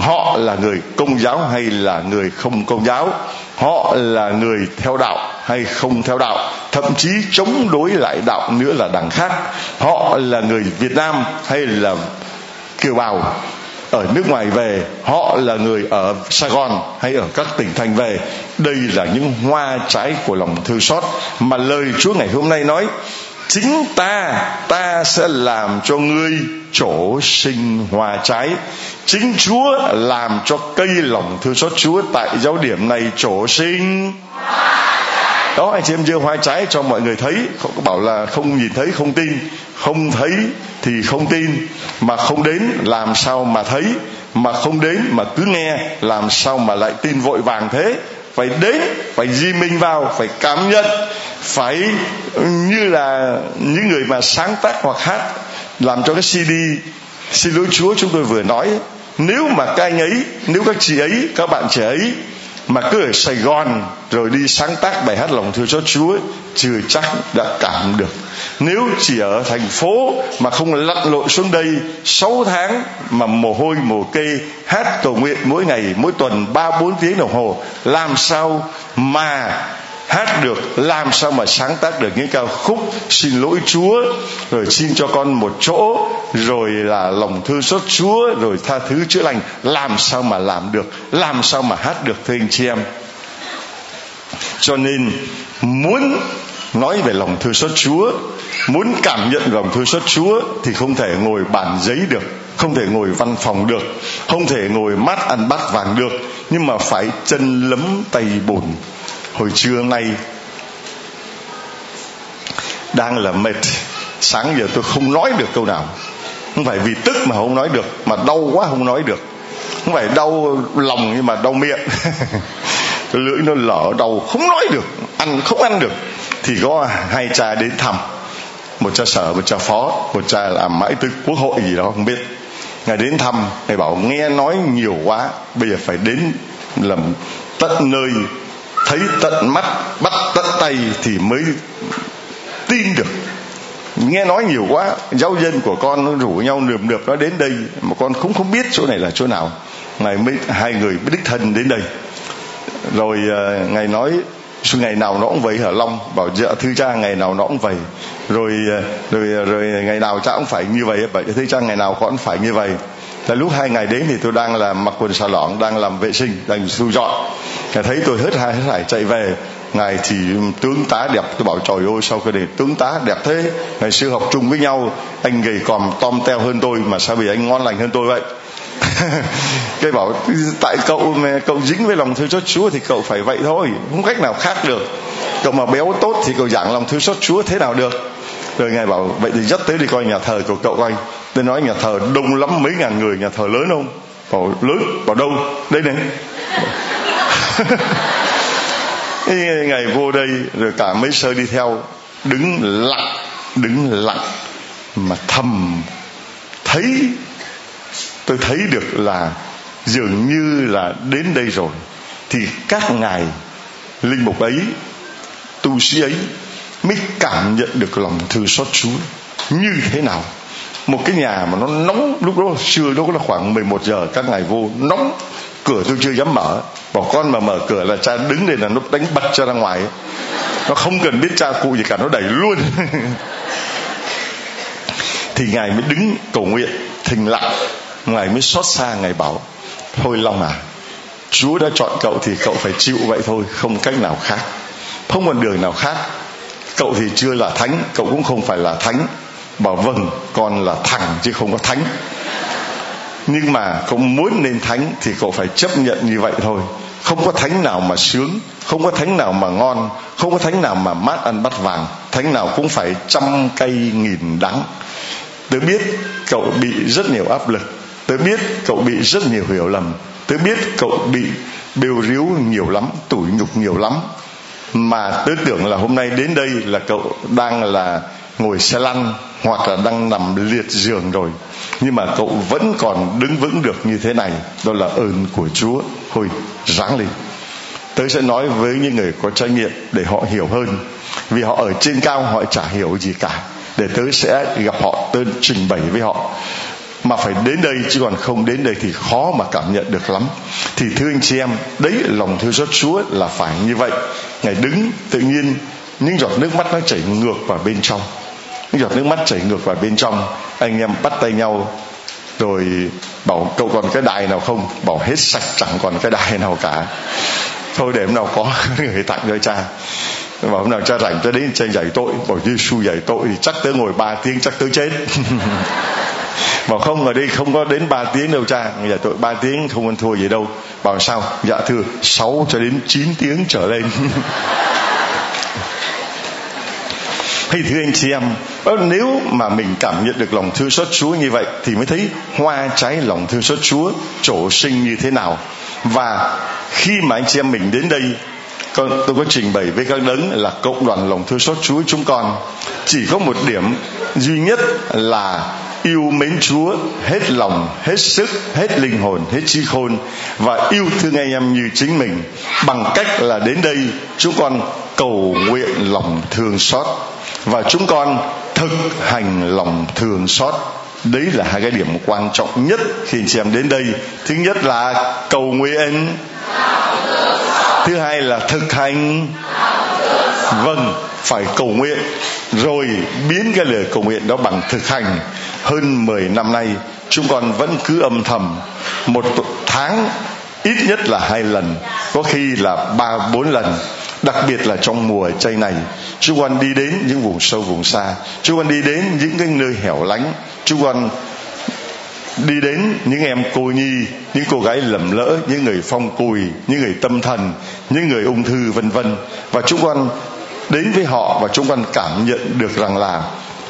Họ là người công giáo hay là người không công giáo? Họ là người theo đạo hay không theo đạo? Thậm chí chống đối lại đạo nữa là đằng khác. Họ là người việt nam hay là kiều bào? Ở nước ngoài về, họ là người ở sài gòn hay ở các tỉnh thành về. Đây là những hoa trái của lòng thương xót mà lời chúa ngày hôm nay nói, chính ta ta sẽ làm cho ngươi chỗ sinh hoa trái. Chính chúa làm cho cây lòng thương xót chúa tại giáo điểm này chỗ sinh đó, anh chị em giơ hoa trái cho mọi người thấy. Không có bảo là không nhìn thấy, không tin. Không thấy thì không tin, mà không đến làm sao mà thấy, mà không đến mà cứ nghe, làm sao mà lại tin vội vàng thế? Phải đến, phải di minh vào, phải cảm nhận, phải ừ, như là những người mà sáng tác hoặc hát, làm cho cái cd xin lỗi chúa, chúng tôi vừa nói, nếu mà các anh ấy, nếu các chị ấy, các bạn trẻ ấy mà cứ ở Sài Gòn rồi đi sáng tác bài hát lòng thương cho Chúa chưa chắc đã cảm được nếu chỉ ở thành phố mà không lặn lội xuống đây 6 tháng mà mồ hôi, mồ kê, hát cầu nguyện mỗi ngày, mỗi tuần ba, bốn tiếng đồng hồ, làm sao mà hát được, làm sao mà sáng tác được những ca khúc xin lỗi chúa, rồi xin cho con một chỗ, rồi là lòng thương xót chúa, rồi tha thứ chữa lành, làm sao mà làm được, làm sao mà hát được, thưa anh chị em? Cho nên muốn nói về lòng thương xót chúa muốn cảm nhận lòng thương xót chúa thì không thể ngồi bàn giấy được, không thể ngồi văn phòng được, không thể ngồi mát ăn bát vàng được, nhưng mà phải chân lấm tay bùn hồi trưa nay đang là mệt, sáng giờ tôi không nói được câu nào. Không phải vì tức mà không nói được, mà đau quá không nói được. Không phải đau lòng nhưng mà đau miệng. Cái lưỡi nó lở đầu, không nói được, ăn không ăn được. Thì có hai cha đến thăm một cha sở một cha phó một cha làm mãi tới quốc hội gì đó không biết. Ngài đến thăm ngài bảo nghe nói nhiều quá bây giờ phải đến làm tận nơi thấy tận mắt bắt tận tay thì mới tin được. Nghe nói nhiều quá giáo dân của con nó rủ nhau nườm nượp nó đến đây mà con cũng không biết chỗ này là chỗ nào. Ngài mới hai người mới đích thân đến đây. Rồi uh, ngài nói ngày nào nó cũng vậy hả long? Bảo dạ thư cha ngày nào nó cũng vậy rồi ờ, rồi ờ, rồi ờ, ngày nào cha cũng phải như vậy vậy thế cha ngày nào cũng phải như vậy. Là lúc hai ngày đến thì tôi đang là mặc quần xà lỏng đang làm vệ sinh, đang thu dọn. Ngài thấy tôi hết hai, hết hải chạy về. Ngài thì tướng tá đẹp, tôi bảo trời ơi, sao cái này tướng tá đẹp thế? Ngày xưa học chung với nhau, anh gầy còm tom teo hơn tôi mà sao bây anh ngon lành hơn tôi vậy? Cái bảo, tại cậu mà, cậu dính với lòng thương xót chúa thì cậu phải vậy thôi, không cách nào khác được. Cậu mà béo tốt thì cậu giảng lòng thương xót chúa thế nào được? Rồi ngài bảo, vậy thì dắt tới đi coi nhà thờ của cậu anh. Tôi nói, nhà thờ đông lắm, mấy ngàn người, nhà thờ lớn không? Bảo, lớn. Bảo đâu đây này. Ngày vô đây, rồi cả mấy sơ đi theo, đứng lặng đứng lặng mà thầm. Thấy, tôi thấy được là dường như là đến đây rồi. Thì các ngài linh mục ấy, tu sĩ ấy mới cảm nhận được lòng thương xót Chúa như thế nào? Một cái nhà mà nó nóng, lúc đó xưa đó là khoảng 11 giờ, các ngài vô nóng, cửa tôi chưa dám mở. Bỏ con mà mở cửa là cha đứng đây là nó đánh bật cho ra ngoài. Nó không cần biết cha cụ gì cả, nó đẩy luôn. Thì ngài mới đứng cầu nguyện, thình lặng. Ngài mới xót xa, ngài bảo, thôi long à chúa đã chọn cậu thì cậu phải chịu vậy thôi, không cách nào khác. Không còn đường nào khác cậu thì chưa là thánh, cậu cũng không phải là thánh. Bảo vâng con là thằng chứ không có thánh. Nhưng mà cậu muốn nên thánh thì cậu phải chấp nhận như vậy thôi. Không có thánh nào mà sướng, không có thánh nào mà ngon, không có thánh nào mà mát ăn bắt vàng. Thánh nào cũng phải trăm cây nghìn đắng. Tôi biết cậu bị rất nhiều áp lực. Tôi biết cậu bị rất nhiều hiểu lầm. Tôi biết cậu bị bêu ríu nhiều lắm, tủi nhục nhiều lắm mà tôi tưởng là hôm nay đến đây là cậu đang là ngồi xe lăn, hoặc là đang nằm liệt giường rồi. Nhưng mà cậu vẫn còn đứng vững được như thế này. Đó là ơn của chúa. Hồi ráng lên. Tớ sẽ nói với những người có trải nghiệm để họ hiểu hơn. Vì họ ở trên cao, họ chả hiểu gì cả. Để tớ sẽ gặp họ, tớ trình bày với họ mà phải đến đây, chứ còn không đến đây thì khó mà cảm nhận được lắm. Thì thưa anh chị em, đấy, lòng thương xót chúa là phải như vậy. Ngài đứng tự nhiên, những giọt nước mắt nó chảy ngược vào bên trong. Những giọt nước mắt chảy ngược vào bên trong, anh em bắt tay nhau, rồi bảo cậu còn cái đài nào không? Bảo hết sạch, chẳng còn cái đài nào cả. Thôi để hôm nào có người tặng cho cha. Bảo hôm nào cha rảnh tới đến cha giải tội. Bảo Giêsu giải tội thì chắc tới ngồi ba tiếng, chắc tới chết. bảo không, ở đây không có đến 3 tiếng đâu cha. Dạ tội 3 tiếng không ăn thua gì đâu. Bảo sao? Dạ thưa 6 cho đến 9 tiếng trở lên. Hay thưa anh chị em nếu mà mình cảm nhận được lòng thương xót Chúa như vậy thì mới thấy hoa trái lòng thương xót Chúa trổ sinh như thế nào. Và khi mà anh chị em mình đến đây, con, tôi có trình bày với các đấng là cộng đoàn lòng thương xót Chúa chúng con. Chỉ có một điểm duy nhất là yêu mến Chúa hết lòng, hết sức, hết linh hồn, hết trí khôn và yêu thương anh em như chính mình. Bằng cách là đến đây chúng con cầu nguyện lòng thương xót và chúng con thực hành lòng thương xót. Đấy là hai cái điểm quan trọng nhất khi chị em đến đây. Thứ nhất là cầu nguyện. Thứ hai là thực hành. Vâng phải cầu nguyện. Rồi biến cái lời cầu nguyện đó bằng thực hành hơn 10 năm nay, chúng con vẫn cứ âm thầm. Một tháng ít nhất là hai lần, có khi là ba, bốn lần. Đặc biệt là trong mùa chay này, chúng con đi đến những vùng sâu, vùng xa. Chúng con đi đến những cái nơi hẻo lánh. Chúng con đi đến những em cô nhi, những cô gái lầm lỡ, những người phong cùi, những người tâm thần, những người ung thư, vân vân. Và chúng con đến với họ và chúng con cảm nhận được rằng là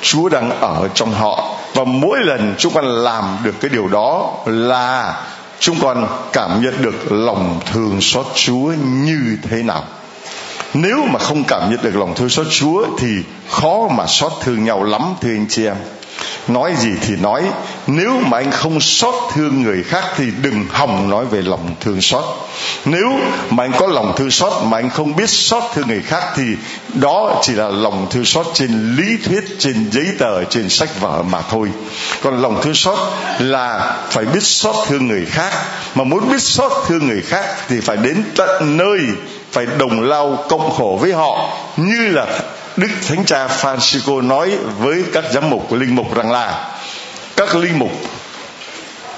Chúa đang ở trong họ và mỗi lần chúng con làm được cái điều đó là chúng con cảm nhận được lòng thương xót Chúa như thế nào. Nếu mà không cảm nhận được lòng thương xót Chúa thì khó mà xót thương nhau lắm, thưa anh chị em nói gì thì nói. Nếu mà anh không xót thương người khác thì đừng hòng nói về lòng thương xót. Nếu mà anh có lòng thương xót mà anh không biết xót thương người khác thì đó chỉ là lòng thương xót trên lý thuyết, trên giấy tờ, trên sách vở mà thôi. Còn lòng thương xót là phải biết xót thương người khác. Mà muốn biết xót thương người khác thì phải đến tận nơi, phải đồng lao cộng khổ với họ. Như là Đức Thánh Cha Francisco nói với các giám mục linh mục rằng là các linh mục,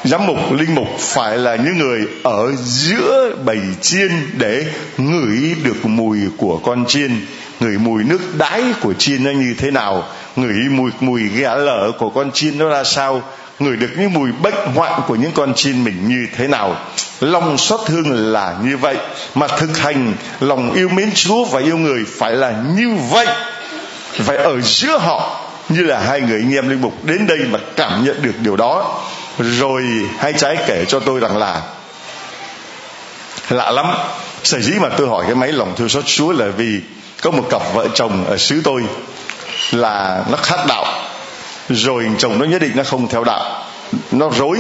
giám mục linh mục phải là những người ở giữa bầy chiên để ngửi được mùi của con chiên, ngửi mùi nước đái của chiên nó như thế nào, ngửi mùi mùi ghẻ lở của con chiên nó ra sao ngửi được những mùi bệnh hoạn của những con chiên mình như thế nào. Lòng xót thương là như vậy, mà thực hành lòng yêu mến chúa và yêu người phải là như vậy. Phải ở giữa họ, như là hai người anh em linh mục đến đây mà cảm nhận được điều đó. Rồi hai trái kể cho tôi rằng là, lạ lắm, sở dĩ mà tôi hỏi cái máy lòng thương xót chúa là vì có một cặp vợ chồng ở xứ tôi là nó khác đạo rồi chồng nó nhất định nó không theo đạo. Nó rối.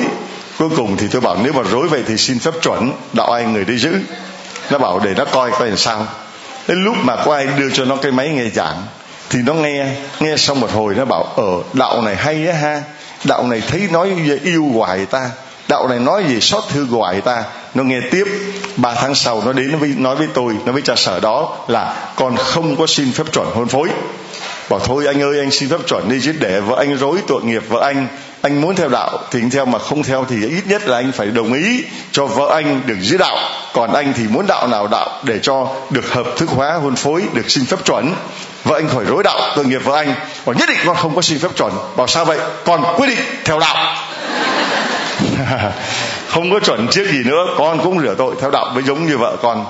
Cuối cùng thì tôi bảo nếu mà rối vậy thì xin phép chuẩn đạo ai người đi giữ. Nó bảo để nó coi coi làm sao. Đến lúc mà có ai đưa cho nó cái máy nghe giảng thì nó nghe nghe xong một hồi nó bảo ở đạo này hay á ha. Đạo này thấy nói về yêu hoài ta. Đạo này nói gì xót thương hoài ta. Nó nghe tiếp. Ba tháng sau nó đến nó với, nói với tôi nó với cha sở đó là con không có xin phép chuẩn hôn phối bảo thôi, anh ơi, anh xin phép chuẩn đi chứ, để vợ anh rối tội nghiệp vợ anh. Anh muốn theo đạo thì anh theo, mà không theo thì ít nhất là anh phải đồng ý cho vợ anh được giữ đạo. Còn anh thì muốn đạo nào đạo để cho được hợp thức hóa, hôn phối, được xin phép chuẩn. Vợ anh khỏi rối đạo, tội nghiệp vợ anh. Còn nhất định con không có xin phép chuẩn. Bảo sao vậy? Con quyết định theo đạo. Không có chuẩn trước gì nữa, con cũng rửa tội theo đạo, mới giống như vợ con.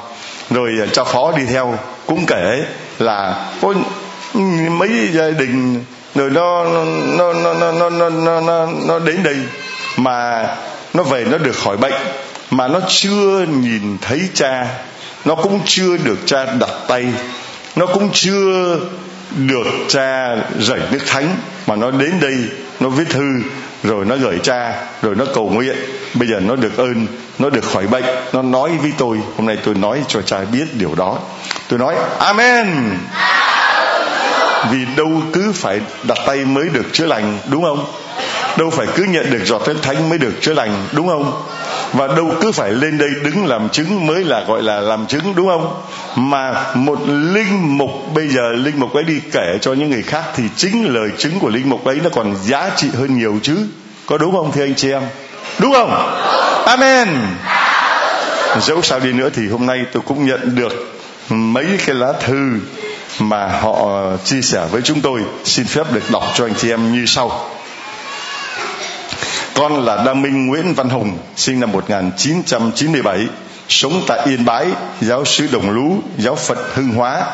Rồi à, cho phó đi theo, cũng kể là có mấy gia đình rồi nó nó nó nó nó nó nó, nó, nó đến đây mà nó về nó được khỏi bệnh mà nó chưa nhìn thấy cha nó cũng chưa được cha đặt tay nó cũng chưa được cha rảy nước thánh mà nó đến đây nó viết thư rồi nó gửi cha rồi nó cầu nguyện. Bây giờ nó được ơn nó được khỏi bệnh nó nói với tôi hôm nay tôi nói cho cha biết điều đó. Tôi nói amen vì đâu cứ phải đặt tay mới được chữa lành, đúng không? Đâu phải cứ nhận được giọt thánh thánh mới được chữa lành, đúng không? Và đâu cứ phải lên đây đứng làm chứng mới là gọi là làm chứng, đúng không? Mà một linh mục bây giờ, linh mục ấy đi kể cho những người khác thì chính lời chứng của linh mục ấy nó còn giá trị hơn nhiều chứ. Có đúng không, thưa anh chị em? Đúng không? Amen. Dẫu sao đi nữa thì hôm nay tôi cũng nhận được mấy cái lá thư mà họ ờ, chia sẻ với chúng tôi xin phép được đọc cho anh chị em như sau con là Đa Minh Nguyễn Văn Hùng, sinh năm 1997, sống tại Yên Bái, giáo sứ Đồng Lú, giáo phận Hưng Hóa.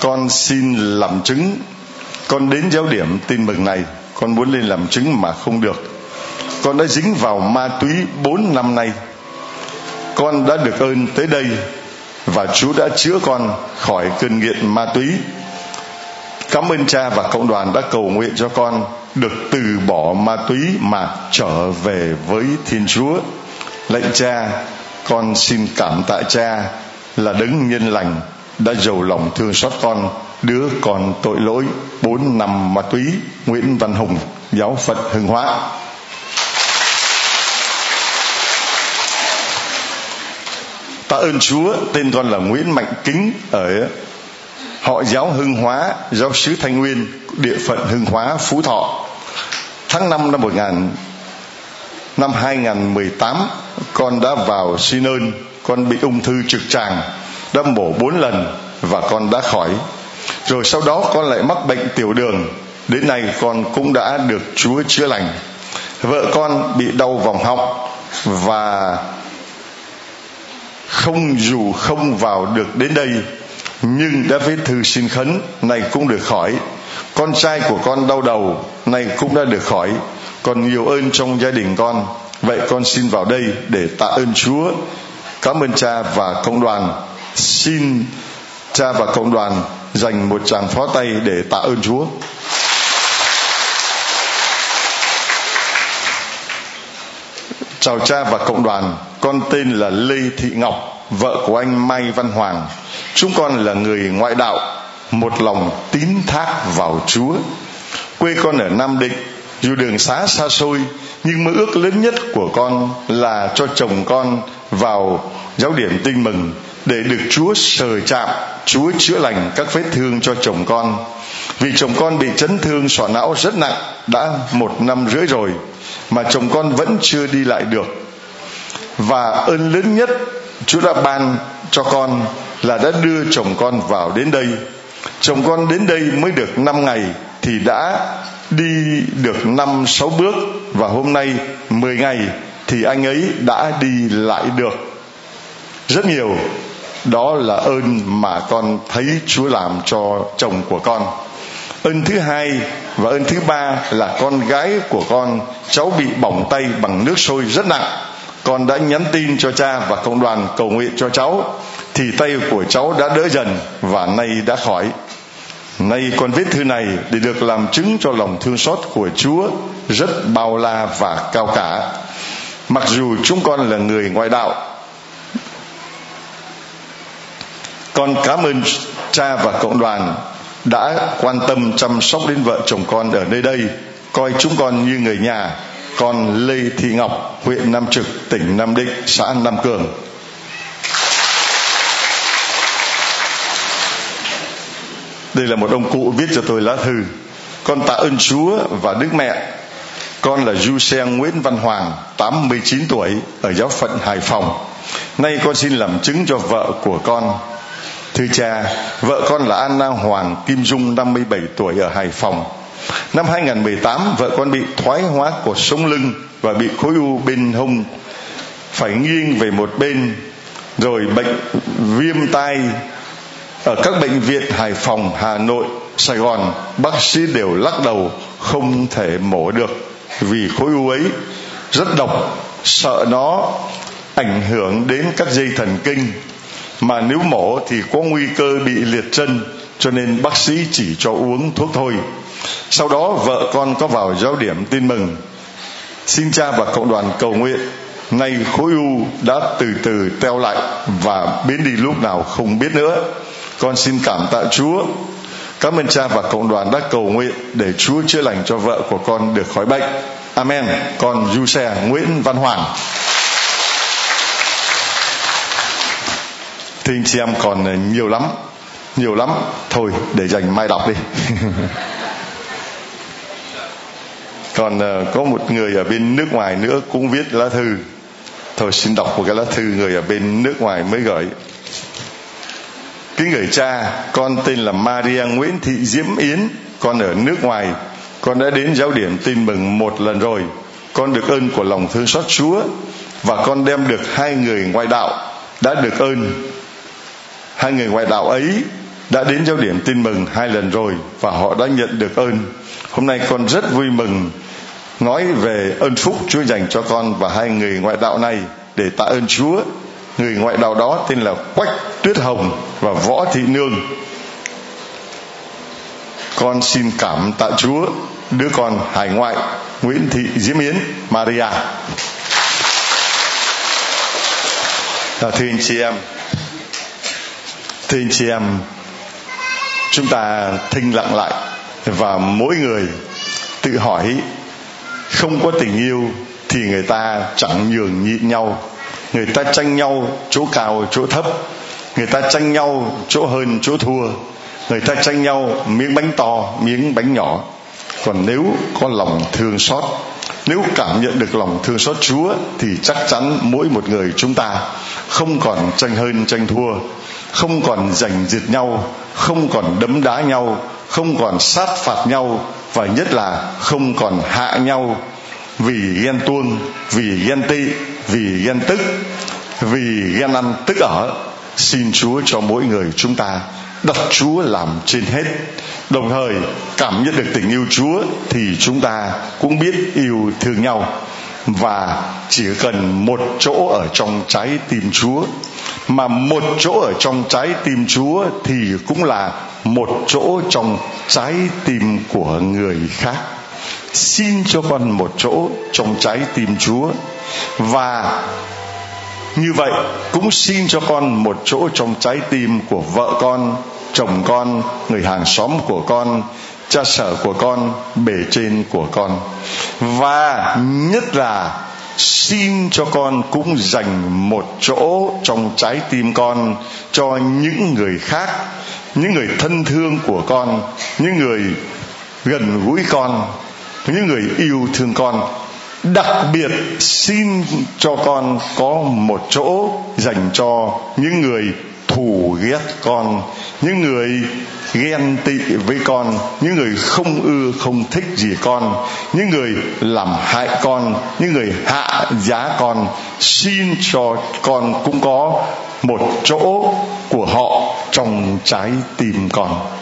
Con xin làm chứng, con đến giáo điểm tin mừng này, con muốn lên làm chứng mà không được. Con đã dính vào ma túy 4 năm nay. Con đã được ơn tới đây và Chúa đã chữa con khỏi cơn nghiện ma túy. Cảm ơn cha và cộng đoàn đã cầu nguyện cho con được từ bỏ ma túy mà trở về với Thiên Chúa. Lạy cha, con xin cảm tạ cha là đấng nhân lành đã giàu lòng thương xót con đứa còn tội lỗi bốn năm ma túy Nguyễn Văn Hùng giáo Phật Hưng Hóa tạ ơn Chúa, tên con là Nguyễn Mạnh Kính ở, họ giáo Hưng Hóa, giáo sứ Thanh Nguyên, địa phận Hưng Hóa, Phú Thọ. Tháng 5 năm 1000 năm 2018 con đã vào xin ơn, con bị ung thư trực tràng, đã mổ bốn lần và con đã khỏi. Rồi sau đó con lại mắc bệnh tiểu đường, đến nay con cũng đã được Chúa chữa lành. Vợ con bị đau vòng họng và không dù không vào được đến đây, nhưng đã viết thư xin khấn, này cũng được khỏi. Con trai của con đau đầu, này cũng đã được khỏi. Còn nhiều ơn trong gia đình con, vậy con xin vào đây để tạ ơn chúa. Cảm ơn cha và cộng đoàn. Xin cha và cộng đoàn dành một tràng phó tay để tạ ơn chúa. Chào cha và cộng đoàn con tên là lê thị ngọc vợ của anh mai văn hoàng chúng con là người ngoại đạo một lòng tín thác vào chúa quê con ở nam định dù đường xá xa xôi nhưng mơ ước lớn nhất của con là cho chồng con vào giáo điểm tin mừng để được Chúa sờ chạm, Chúa chữa lành các vết thương cho chồng con. Vì chồng con bị chấn thương sọ não rất nặng, đã một năm rưỡi rồi, mà chồng con vẫn chưa đi lại được. Và ơn lớn nhất Chúa đã ban cho con là đã đưa chồng con vào đến đây. Chồng con đến đây mới được năm ngày thì đã đi được năm, sáu bước và hôm nay 10 ngày thì anh ấy đã đi lại được rất nhiều, đó là ơn mà con thấy Chúa làm cho chồng của con ơn thứ hai và ơn thứ ba là con gái của con cháu bị bỏng tay bằng nước sôi rất nặng con đã nhắn tin cho cha và cộng đoàn cầu nguyện cho cháu thì tay của cháu đã đỡ dần và nay đã khỏi Nay con viết thư này để được làm chứng cho lòng thương xót của Chúa rất bao la và cao cả. Mặc dù chúng con là người ngoại đạo, con cảm ơn cha và cộng đoàn đã quan tâm chăm sóc đến vợ chồng con ở nơi đây, coi chúng con như người nhà. Con Lê Thị Ngọc, huyện Nam Trực, tỉnh Nam Định, xã Nam Cường. đây là một ông cụ viết cho tôi lá thư con tạ ơn chúa và đức mẹ con là du xe nguyễn văn hoàng 89 tuổi ở giáo phận hải phòng nay con xin làm chứng cho vợ của con thưa cha vợ con là Anna Hoàng Kim Dung 57 tuổi ở Hải Phòng. Năm 2018 vợ con bị thoái hóa cột sống lưng và bị khối u bên hông phải nghiêng về một bên rồi bệnh viêm tai ở các bệnh viện Hải Phòng, Hà Nội, Sài Gòn, bác sĩ đều lắc đầu không thể mổ được vì khối u ấy rất độc, sợ nó ảnh hưởng đến các dây thần kinh mà nếu mổ thì có nguy cơ bị liệt chân, cho nên bác sĩ chỉ cho uống thuốc thôi sau đó vợ con có vào giáo điểm tin mừng xin cha và cộng đoàn cầu nguyện nay khối u đã từ từ teo lại và biến đi lúc nào không biết nữa con xin cảm tạ Chúa Cảm ơn cha và cộng đoàn đã cầu nguyện để Chúa chữa lành cho vợ của con được khỏi bệnh. Amen. Con du xe Nguyễn Văn Hoàng. Thưa anh chị em còn nhiều lắm, nhiều lắm. Thôi để dành mai đọc đi. còn uh, có một người ở bên nước ngoài nữa cũng viết lá thư. Thôi xin đọc một cái lá thư người ở bên nước ngoài mới gửi kính gửi cha con tên là Maria Nguyễn Thị Diễm Yến con ở nước ngoài con đã đến giáo điểm tin mừng một lần rồi con được ơn của lòng thương xót Chúa và con đem được hai người ngoại đạo đã được ơn hai người ngoại đạo ấy đã đến giáo điểm tin mừng hai lần rồi và họ đã nhận được ơn. Hôm nay con rất vui mừng nói về ơn phúc Chúa dành cho con và hai người ngoại đạo này để tạ ơn Chúa. Người ngoại đạo đó tên là Quách Tuyết Hồng và Võ Thị Nương. Con xin cảm tạ Chúa đứa con hải ngoại Nguyễn Thị Diễm Yến Maria. À, thưa anh chị em thưa anh chị em, chúng ta thinh lặng lại và mỗi người tự hỏi, không có tình yêu thì người ta chẳng nhường nhịn nhau. Người ta tranh nhau chỗ cao, chỗ thấp. Người ta tranh nhau chỗ hơn, chỗ thua. Người ta tranh nhau miếng bánh to, miếng bánh nhỏ. Còn nếu có lòng thương xót, nếu cảm nhận được lòng thương xót Chúa thì chắc chắn mỗi một người chúng ta không còn tranh hơn, tranh thua không còn giành giật nhau, không còn đấm đá nhau, không còn sát phạt nhau, và nhất là không còn hạ nhau. Vì ghen tuông, vì ghen tị, vì ghen tức, vì ghen ăn tức ở, xin chúa cho mỗi người chúng ta đặt Chúa làm trên hết. Đồng thời cảm nhận được tình yêu Chúa thì chúng ta cũng biết yêu thương nhau và chỉ cần một chỗ ở trong trái tim Chúa, mà một chỗ ở trong trái tim Chúa thì cũng là một chỗ trong trái tim của người khác. Xin cho con một chỗ trong trái tim Chúa. Và như vậy cũng xin cho con một chỗ trong trái tim của vợ con, chồng con, người hàng xóm của con cha sở của con, bề trên của con. Và nhất là, xin cho con cũng dành một chỗ trong trái tim con cho những người khác, những người thân thương của con, những người gần gũi con, những người yêu thương con. Đặc biệt, xin cho con có một chỗ dành cho những người thù ghét con, những người ghen tị với con. Những người không ưa, không thích gì con. Những người làm hại con. Những người hạ giá con. Xin cho con cũng có một chỗ của họ trong trái tim con.